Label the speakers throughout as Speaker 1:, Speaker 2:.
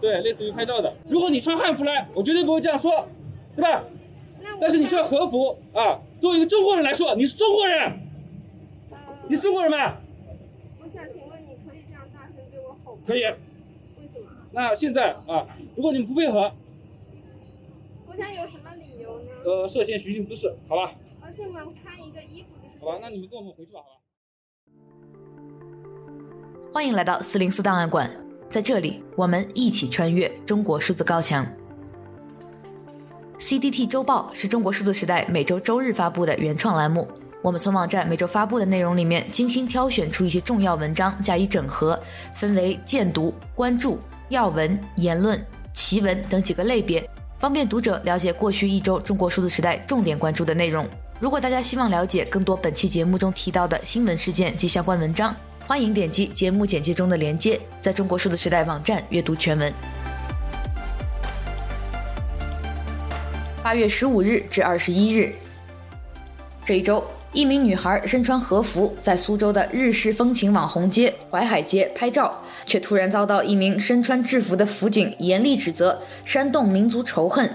Speaker 1: 对，类似于拍照的。如果你穿汉服来，我绝对不会这样说，对吧？但是你穿和服啊，作为一个中国人来说，你是中国人，你是中国人吗？
Speaker 2: 我想请问，你可以这样大声对我吼吗？
Speaker 1: 可以。为什么？那现在啊，如果你们不配合，
Speaker 2: 我想有什么理由呢？
Speaker 1: 呃，涉嫌寻衅滋事，好吧？
Speaker 2: 而且我们穿一个衣服就是。
Speaker 1: 好吧，那你们跟我们回去吧，好吧？
Speaker 3: 欢迎来到四零四档案馆，在这里，我们一起穿越中国数字高墙。CDT 周报是中国数字时代每周周日发布的原创栏目。我们从网站每周发布的内容里面精心挑选出一些重要文章加以整合，分为荐读、关注、要闻、言论、奇闻等几个类别。方便读者了解过去一周中国数字时代重点关注的内容。如果大家希望了解更多本期节目中提到的新闻事件及相关文章，欢迎点击节目简介中的链接，在中国数字时代网站阅读全文。八月十五日至二十一日，这一周，一名女孩身穿和服在苏州的日式风情网红街淮海街拍照，却突然遭到一名身穿制服的辅警严厉指责，煽动民族仇恨。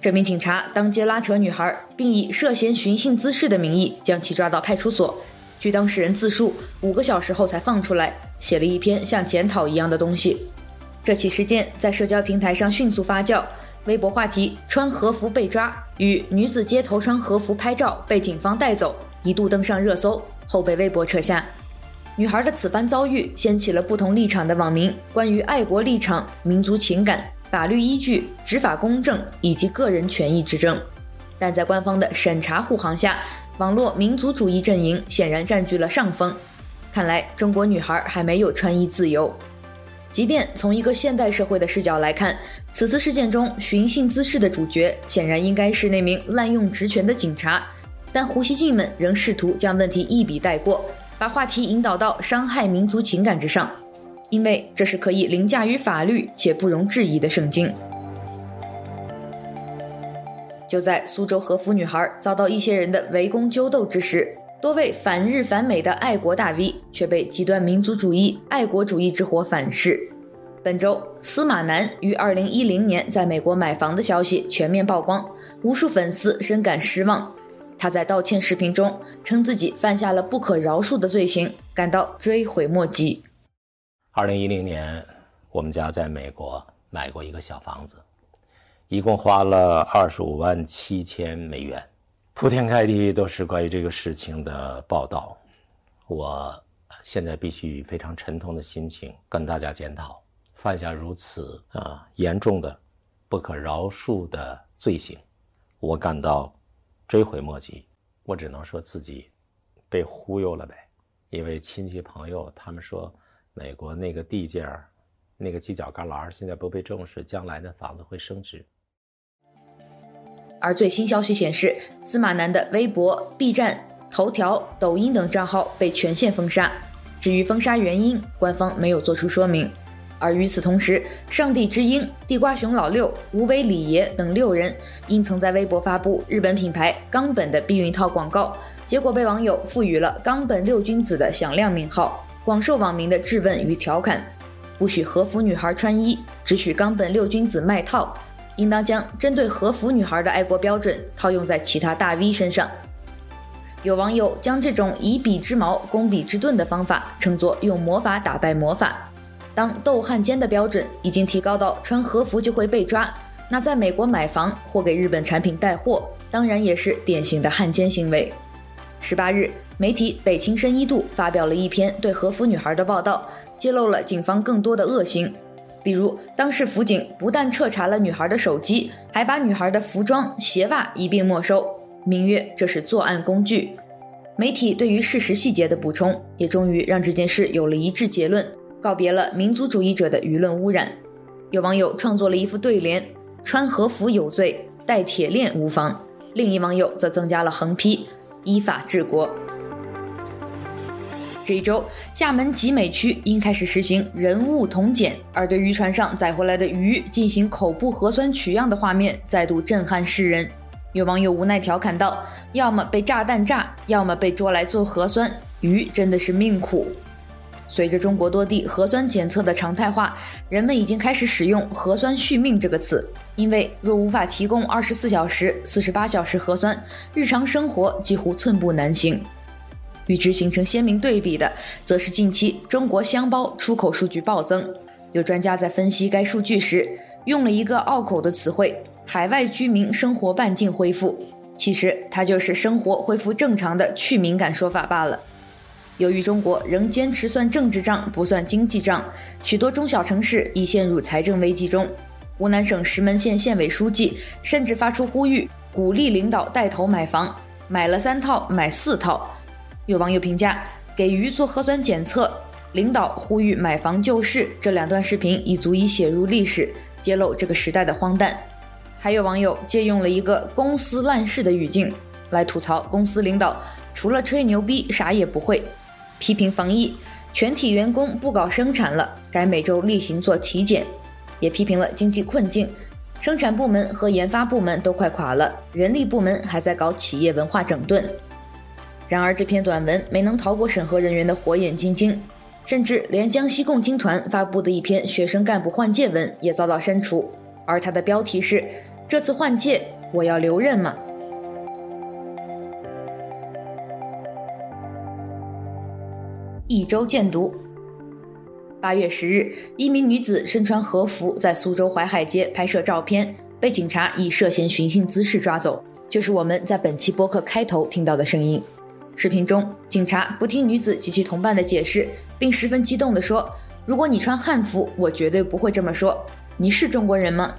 Speaker 3: 这名警察当街拉扯女孩，并以涉嫌寻衅滋事的名义将其抓到派出所。据当事人自述，五个小时后才放出来，写了一篇像检讨一样的东西。这起事件在社交平台上迅速发酵。微博话题“穿和服被抓”与“女子街头穿和服拍照被警方带走”一度登上热搜，后被微博撤下。女孩的此番遭遇掀起了不同立场的网民关于爱国立场、民族情感、法律依据、执法公正以及个人权益之争。但在官方的审查护航下，网络民族主义阵营显然占据了上风。看来中国女孩还没有穿衣自由。即便从一个现代社会的视角来看，此次事件中寻衅滋事的主角显然应该是那名滥用职权的警察，但胡锡进们仍试图将问题一笔带过，把话题引导到伤害民族情感之上，因为这是可以凌驾于法律且不容置疑的圣经。就在苏州和服女孩遭到一些人的围攻纠斗之时，多位反日反美的爱国大 V 却被极端民族主义、爱国主义之火反噬。本周，司马南于2010年在美国买房的消息全面曝光，无数粉丝深感失望。他在道歉视频中称自己犯下了不可饶恕的罪行，感到追悔莫及。
Speaker 4: 2010年，我们家在美国买过一个小房子，一共花了25万七千美元。铺天盖地都是关于这个事情的报道，我现在必须以非常沉痛的心情跟大家检讨，犯下如此啊严重的、不可饶恕的罪行，我感到追悔莫及。我只能说自己被忽悠了呗，因为亲戚朋友他们说，美国那个地界儿，那个犄角旮旯现在不被重视，将来的房子会升值。
Speaker 3: 而最新消息显示，司马南的微博、B 站、头条、抖音等账号被全线封杀。至于封杀原因，官方没有做出说明。而与此同时，上帝之鹰、地瓜熊老六、无为李爷等六人因曾在微博发布日本品牌冈本的避孕套广告，结果被网友赋予了“冈本六君子”的响亮名号，广受网民的质问与调侃：不许和服女孩穿衣，只许冈本六君子卖套。应当将针对和服女孩的爱国标准套用在其他大 V 身上。有网友将这种以彼之矛攻彼之盾的方法称作用魔法打败魔法。当斗汉奸的标准已经提高到穿和服就会被抓，那在美国买房或给日本产品带货，当然也是典型的汉奸行为。十八日，媒体北青深一度发表了一篇对和服女孩的报道，揭露了警方更多的恶行。比如，当时辅警不但彻查了女孩的手机，还把女孩的服装、鞋袜一并没收，名曰这是作案工具。媒体对于事实细节的补充，也终于让这件事有了一致结论，告别了民族主义者的舆论污染。有网友创作了一副对联：“穿和服有罪，戴铁链无妨。”另一网友则增加了横批：“依法治国。”这一周，厦门集美区应开始实行人物同检，而对渔船上载回来的鱼进行口部核酸取样的画面再度震撼世人。有网友无奈调侃道：“要么被炸弹炸，要么被捉来做核酸，鱼真的是命苦。”随着中国多地核酸检测的常态化，人们已经开始使用“核酸续命”这个词。因为若无法提供二十四小时、四十八小时核酸，日常生活几乎寸步难行。与之形成鲜明对比的，则是近期中国箱包出口数据暴增。有专家在分析该数据时，用了一个拗口的词汇：“海外居民生活半径恢复”，其实它就是生活恢复正常的去敏感说法罢了。由于中国仍坚持算政治账不算经济账，许多中小城市已陷入财政危机中。湖南省石门县县委书记甚至发出呼吁，鼓励领导带头买房，买了三套买四套。有网友评价：“给鱼做核酸检测，领导呼吁买房救市。”这两段视频已足以写入历史，揭露这个时代的荒诞。还有网友借用了一个“公司烂事”的语境来吐槽公司领导，除了吹牛逼啥也不会。批评防疫，全体员工不搞生产了，该每周例行做体检；也批评了经济困境，生产部门和研发部门都快垮了，人力部门还在搞企业文化整顿。然而，这篇短文没能逃过审核人员的火眼金睛，甚至连江西共青团发布的一篇学生干部换届文也遭到删除，而它的标题是：“这次换届，我要留任吗？”一周见读。八月十日，一名女子身穿和服在苏州淮海街拍摄照片，被警察以涉嫌寻衅滋事抓走。就是我们在本期播客开头听到的声音。视频中，警察不听女子及其同伴的解释，并十分激动地说：“如果你穿汉服，我绝对不会这么说。你是中国人吗？”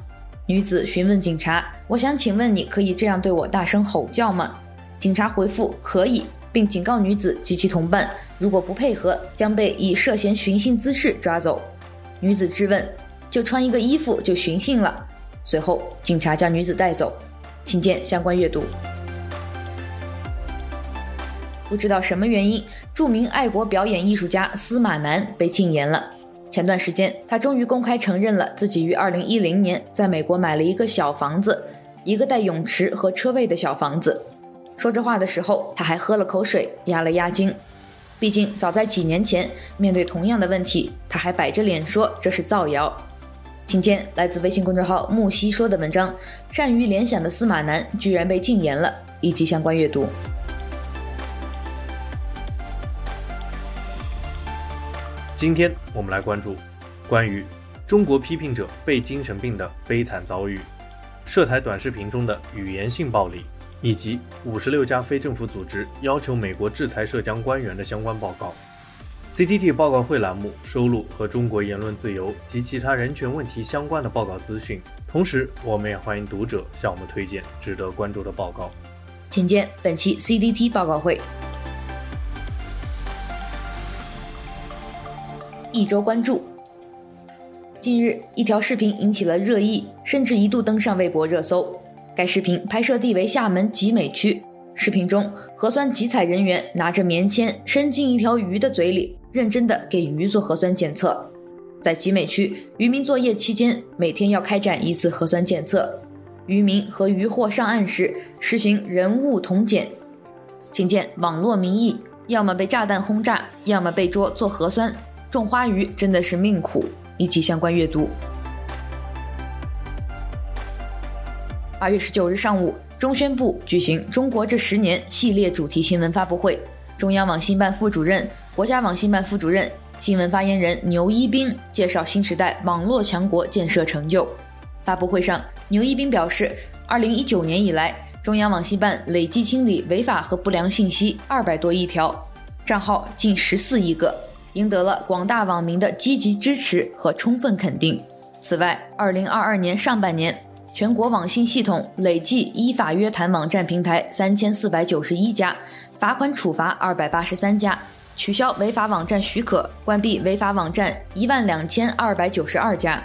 Speaker 3: 女子询问警察：“我想请问，你可以这样对我大声吼叫吗？”警察回复：“可以。”并警告女子及其同伴，如果不配合，将被以涉嫌寻衅滋事抓走。女子质问：“就穿一个衣服就寻衅了？”随后，警察将女子带走。请见相关阅读。不知道什么原因，著名爱国表演艺术家司马南被禁言了。前段时间，他终于公开承认了自己于2010年在美国买了一个小房子，一个带泳池和车位的小房子。说这话的时候，他还喝了口水，压了压惊。毕竟早在几年前，面对同样的问题，他还摆着脸说这是造谣。请见来自微信公众号木西说的文章：善于联想的司马南居然被禁言了，以及相关阅读。
Speaker 5: 今天我们来关注关于中国批评者被精神病的悲惨遭遇，涉台短视频中的语言性暴力。以及五十六家非政府组织要求美国制裁涉疆官员的相关报告。CDT 报告会栏目收录和中国言论自由及其他人权问题相关的报告资讯，同时我们也欢迎读者向我们推荐值得关注的报告。
Speaker 3: 请见本期 CDT 报告会。一周关注。近日，一条视频引起了热议，甚至一度登上微博热搜。该视频拍摄地为厦门集美区。视频中，核酸集采人员拿着棉签伸进一条鱼的嘴里，认真的给鱼做核酸检测。在集美区，渔民作业期间每天要开展一次核酸检测。渔民和渔获上岸时实行人物同检。请见网络民意：要么被炸弹轰炸，要么被捉做核酸。种花鱼真的是命苦。以及相关阅读。八月十九日上午，中宣部举行“中国这十年”系列主题新闻发布会。中央网信办副主任、国家网信办副主任、新闻发言人牛一兵介绍新时代网络强国建设成就。发布会上，牛一兵表示，二零一九年以来，中央网信办累计清理违法和不良信息二百多亿条，账号近十四亿个，赢得了广大网民的积极支持和充分肯定。此外，二零二二年上半年，全国网信系统累计依法约谈网站平台三千四百九十一家，罚款处罚二百八十三家，取消违法网站许可，关闭违法网站一万两千二百九十二家。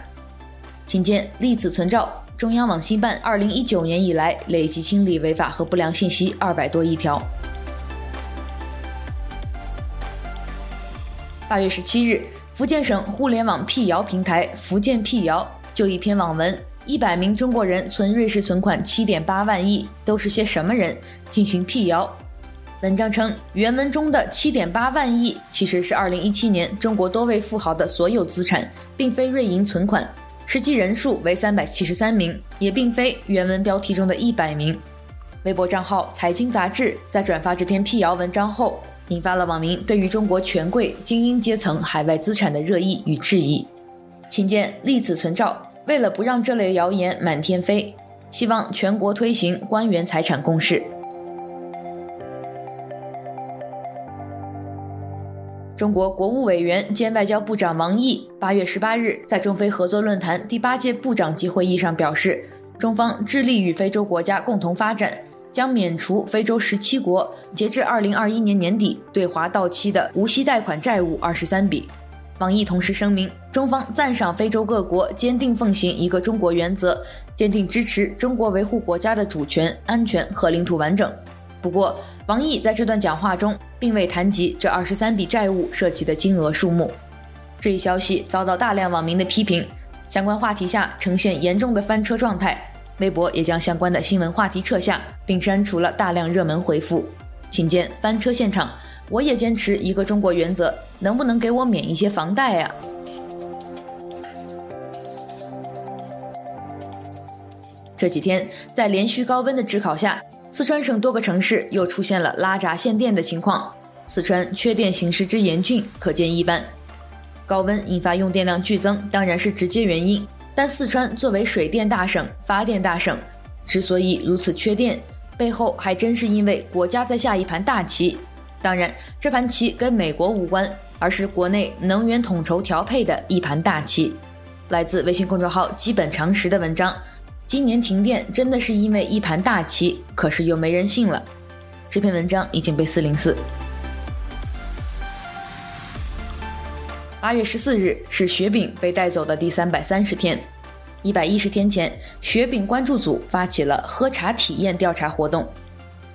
Speaker 3: 请见立此存照，中央网信办二零一九年以来累计清理违法和不良信息二百多亿条。八月十七日，福建省互联网辟谣平台福建辟谣就一篇网文。一百名中国人存瑞士存款七点八万亿，都是些什么人？进行辟谣。文章称，原文中的七点八万亿其实是二零一七年中国多位富豪的所有资产，并非瑞银存款，实际人数为三百七十三名，也并非原文标题中的一百名。微博账号财经杂志在转发这篇辟谣文章后，引发了网民对于中国权贵精英阶层海外资产的热议与质疑。请见立此存照，为了不让这类谣言满天飞，希望全国推行官员财产公示。中国国务委员兼外交部长王毅八月十八日在中非合作论坛第八届部长级会议上表示，中方致力与非洲国家共同发展，将免除非洲十七国截至二零二一年年底对华到期的无息贷款债务二十三笔。王毅同时声明，中方赞赏非洲各国坚定奉行一个中国原则，坚定支持中国维护国家的主权、安全和领土完整。不过，王毅在这段讲话中并未谈及这二十三笔债务涉及的金额数目。这一消息遭到大量网民的批评，相关话题下呈现严重的翻车状态。微博也将相关的新闻话题撤下，并删除了大量热门回复。请见翻车现场。我也坚持一个中国原则，能不能给我免一些房贷呀？这几天在连续高温的炙烤下。四川省多个城市又出现了拉闸限电的情况，四川缺电形势之严峻可见一斑。高温引发用电量剧增当然是直接原因，但四川作为水电大省、发电大省，之所以如此缺电，背后还真是因为国家在下一盘大棋。当然，这盘棋跟美国无关，而是国内能源统筹调配的一盘大棋。来自微信公众号“基本常识”的文章。今年停电真的是因为一盘大棋，可是又没人信了。这篇文章已经被四零四。八月十四日是雪饼被带走的第三百三十天，一百一十天前，雪饼关注组发起了喝茶体验调查活动。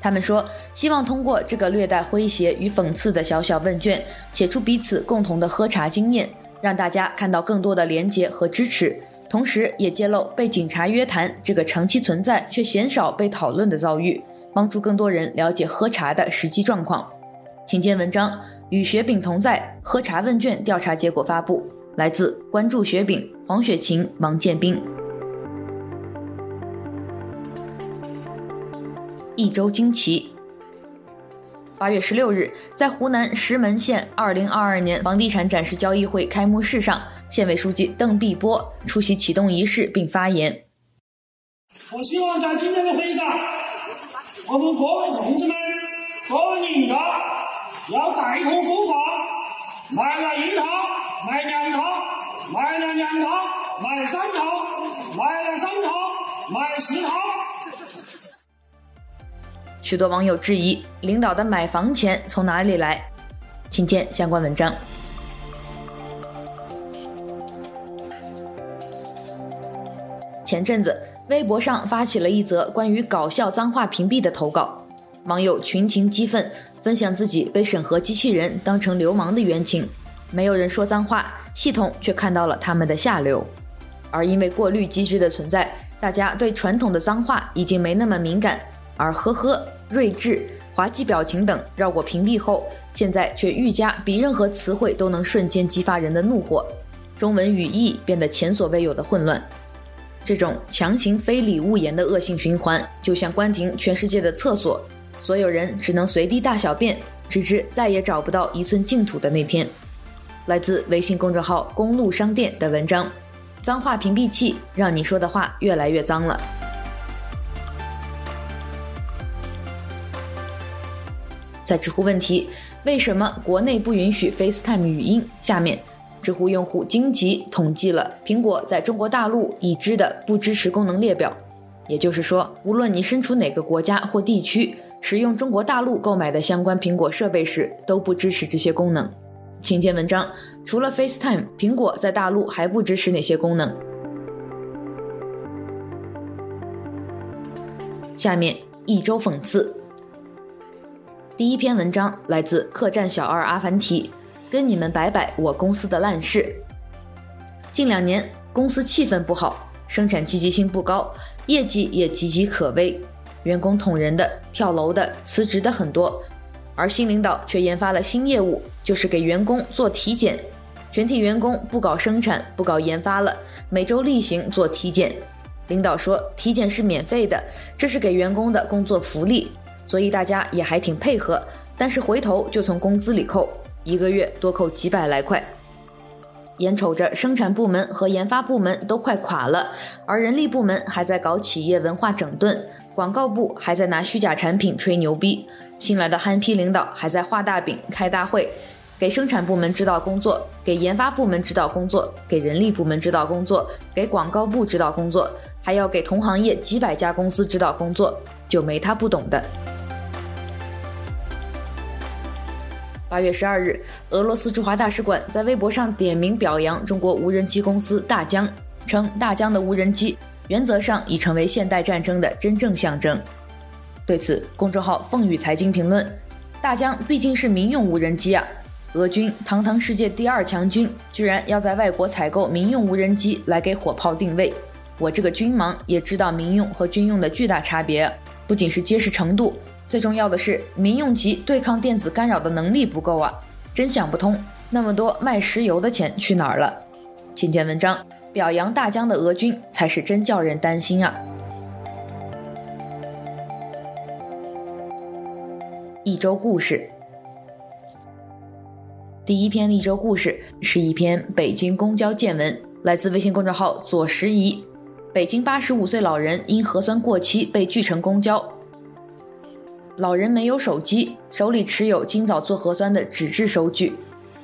Speaker 3: 他们说，希望通过这个略带诙谐与讽刺的小小问卷，写出彼此共同的喝茶经验，让大家看到更多的连结和支持。同时，也揭露被警察约谈这个长期存在却鲜少被讨论的遭遇，帮助更多人了解喝茶的实际状况。请见文章《与雪饼同在喝茶问卷调查结果发布》，来自关注雪饼黄雪晴、王建斌。一周惊奇。八月十六日，在湖南石门县二零二二年房地产展示交易会开幕式上，县委书记邓碧波出席启动仪式并发言。
Speaker 6: 我希望在今天的会议上，我们各位同志们、各位领导要带头公放，买了一套买两套，买了两套买三套，买了三套买十套。
Speaker 3: 许多网友质疑领导的买房钱从哪里来，请见相关文章。前阵子，微博上发起了一则关于搞笑脏话屏蔽的投稿，网友群情激愤，分享自己被审核机器人当成流氓的冤情。没有人说脏话，系统却看到了他们的下流。而因为过滤机制的存在，大家对传统的脏话已经没那么敏感，而呵呵。睿智、滑稽表情等绕过屏蔽后，现在却愈加比任何词汇都能瞬间激发人的怒火，中文语义变得前所未有的混乱。这种强行非礼勿言的恶性循环，就像关停全世界的厕所，所有人只能随地大小便，直至再也找不到一寸净土的那天。来自微信公众号“公路商店”的文章：脏话屏蔽器让你说的话越来越脏了。在知乎问题为什么国内不允许 FaceTime 语音？下面，知乎用户荆棘统计了苹果在中国大陆已知的不支持功能列表。也就是说，无论你身处哪个国家或地区，使用中国大陆购买的相关苹果设备时，都不支持这些功能。请见文章，除了 FaceTime，苹果在大陆还不支持哪些功能？下面一周讽刺。第一篇文章来自客栈小二阿凡提，跟你们摆摆我公司的烂事。近两年公司气氛不好，生产积极性不高，业绩也岌岌可危，员工捅人的、跳楼的、辞职的很多，而新领导却研发了新业务，就是给员工做体检。全体员工不搞生产，不搞研发了，每周例行做体检。领导说体检是免费的，这是给员工的工作福利，所以大家也还挺配合。但是回头就从工资里扣，一个月多扣几百来块。眼瞅着生产部门和研发部门都快垮了，而人力部门还在搞企业文化整顿，广告部还在拿虚假产品吹牛逼，新来的憨批领导还在画大饼开大会。给生产部门指导工作，给研发部门指导工作，给人力部门指导工作，给广告部指导工作，还要给同行业几百家公司指导工作，就没他不懂的。八月十二日，俄罗斯驻华大使馆在微博上点名表扬中国无人机公司大疆，称大疆的无人机原则上已成为现代战争的真正象征。对此，公众号“凤羽财经”评论：“大疆毕竟是民用无人机啊。”俄军堂堂世界第二强军，居然要在外国采购民用无人机来给火炮定位。我这个军盲也知道民用和军用的巨大差别，不仅是结实程度，最重要的是民用级对抗电子干扰的能力不够啊！真想不通，那么多卖石油的钱去哪儿了？请见文章，表扬大疆的俄军才是真叫人担心啊！一周故事。第一篇一周故事是一篇北京公交见闻，来自微信公众号左拾遗。北京八十五岁老人因核酸过期被拒乘公交。老人没有手机，手里持有今早做核酸的纸质收据。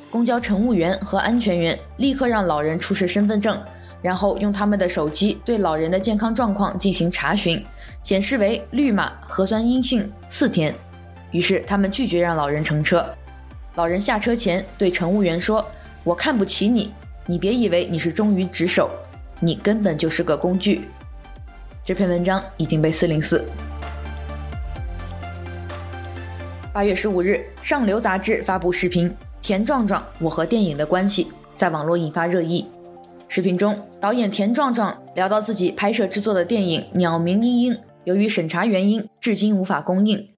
Speaker 3: 公交乘务员和安全员立刻让老人出示身份证，然后用他们的手机对老人的健康状况进行查询，显示为绿码，核酸阴性四天。于是他们拒绝让老人乘车。老人下车前对乘务员说：“我看不起你，你别以为你是忠于职守，你根本就是个工具。”这篇文章已经被四零四。八月十五日，上流杂志发布视频《田壮壮：我和电影的关系》，在网络引发热议。视频中，导演田壮壮聊到自己拍摄制作的电影《鸟鸣莺莺》，由于审查原因，至今无法公映。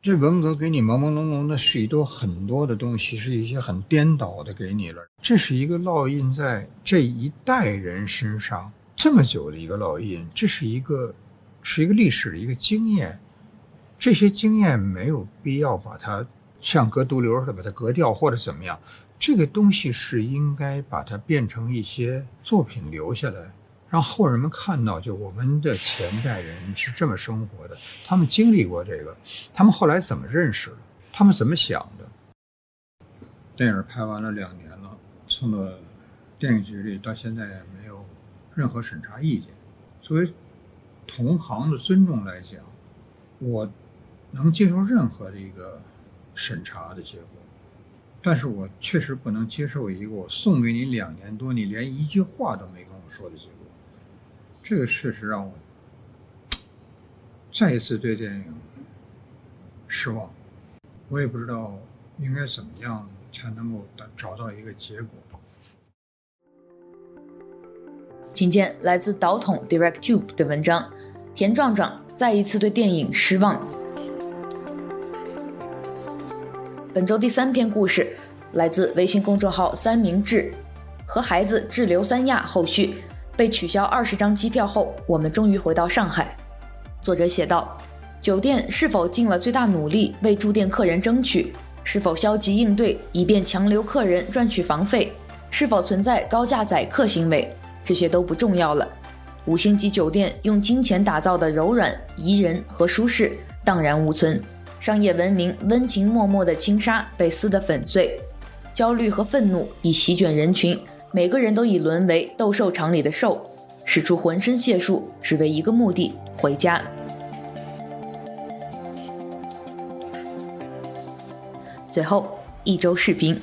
Speaker 7: 这文革给你朦朦胧胧的是一多很多的东西，是一些很颠倒的给你了。这是一个烙印在这一代人身上这么久的一个烙印，这是一个是一个历史的一个经验。这些经验没有必要把它像割毒瘤似的把它割掉或者怎么样。这个东西是应该把它变成一些作品留下来。让后人们看到，就我们的前代人是这么生活的，他们经历过这个，他们后来怎么认识的，他们怎么想的。电影拍完了两年了，送到电影局里，到现在也没有任何审查意见。作为同行的尊重来讲，我能接受任何的一个审查的结果，但是我确实不能接受一个我送给你两年多，你连一句话都没跟我说的结果。这个事实让我再一次对电影失望，我也不知道应该怎么样才能够找到一个结果。
Speaker 3: 请见来自导筒 DirectTube 的文章：田壮壮再一次对电影失望。本周第三篇故事来自微信公众号三明治，和孩子滞留三亚后续。被取消二十张机票后，我们终于回到上海。作者写道：“酒店是否尽了最大努力为住店客人争取？是否消极应对以便强留客人赚取房费？是否存在高价宰客行为？这些都不重要了。五星级酒店用金钱打造的柔软、宜人和舒适荡然无存。商业文明温情脉脉的轻纱被撕得粉碎。焦虑和愤怒已席卷人群。”每个人都已沦为斗兽场里的兽，使出浑身解数，只为一个目的：回家。最后一周视频。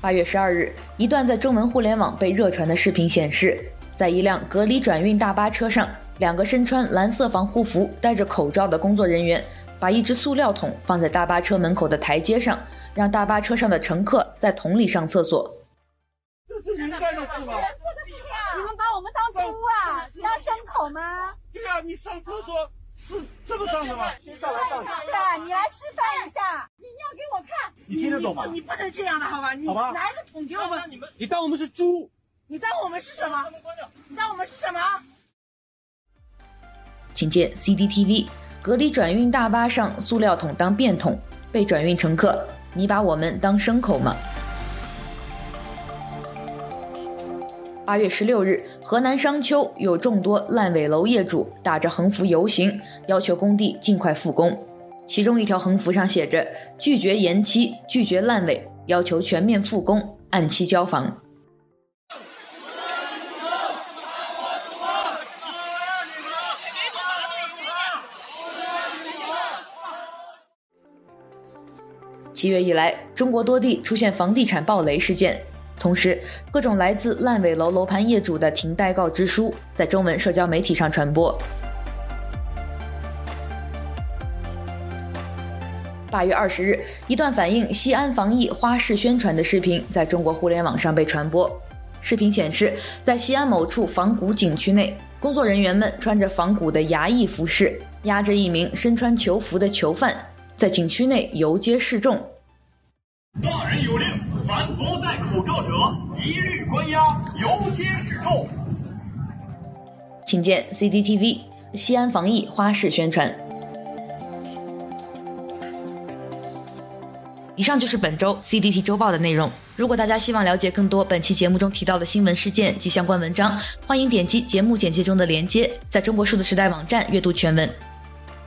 Speaker 3: 八月十二日，一段在中文互联网被热传的视频显示，在一辆隔离转运大巴车上，两个身穿蓝色防护服、戴着口罩的工作人员，把一只塑料桶放在大巴车门口的台阶上，让大巴车上的乘客在桶里上厕所。
Speaker 8: 你们把我们当猪啊？当牲口吗？
Speaker 6: 对啊，你上厕所
Speaker 8: 是这么上的吗？
Speaker 9: 上来上来，你来示范一下，你尿给我看，
Speaker 8: 你听得懂吗？
Speaker 9: 你不能这样的，好吧？你拿一个桶给我们，
Speaker 8: 你们，你当我们是猪？
Speaker 9: 你当我们是什么？你当我们是什么？
Speaker 3: 请见 CCTV，隔离转运大巴上塑料桶当便桶，被转运乘客，你把我们当牲口吗？八月十六日，河南商丘有众多烂尾楼业主打着横幅游行，要求工地尽快复工。其中一条横幅上写着“拒绝延期，拒绝烂尾，要求全面复工，按期交房”。七月以来，中国多地出现房地产暴雷事件。同时，各种来自烂尾楼楼盘业主的停贷告知书在中文社交媒体上传播。八月二十日，一段反映西安防疫花式宣传的视频在中国互联网上被传播。视频显示，在西安某处仿古景区内，工作人员们穿着仿古的衙役服饰，押着一名身穿囚服的囚犯，在景区内游街示众。
Speaker 10: 大人有令，凡不戴口罩者，一律关押，游街示众。
Speaker 3: 请见 CCTV 西安防疫花式宣传。以上就是本周 CDT 周报的内容。如果大家希望了解更多本期节目中提到的新闻事件及相关文章，欢迎点击节目简介中的链接，在中国数字时代网站阅读全文。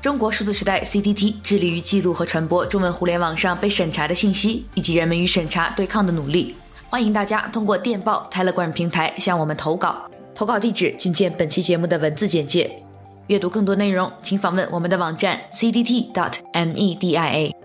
Speaker 3: 中国数字时代 CDT 致力于记录和传播中文互联网上被审查的信息，以及人们与审查对抗的努力。欢迎大家通过电报 Telegram 平台向我们投稿，投稿地址请见本期节目的文字简介。阅读更多内容，请访问我们的网站 cdt.media。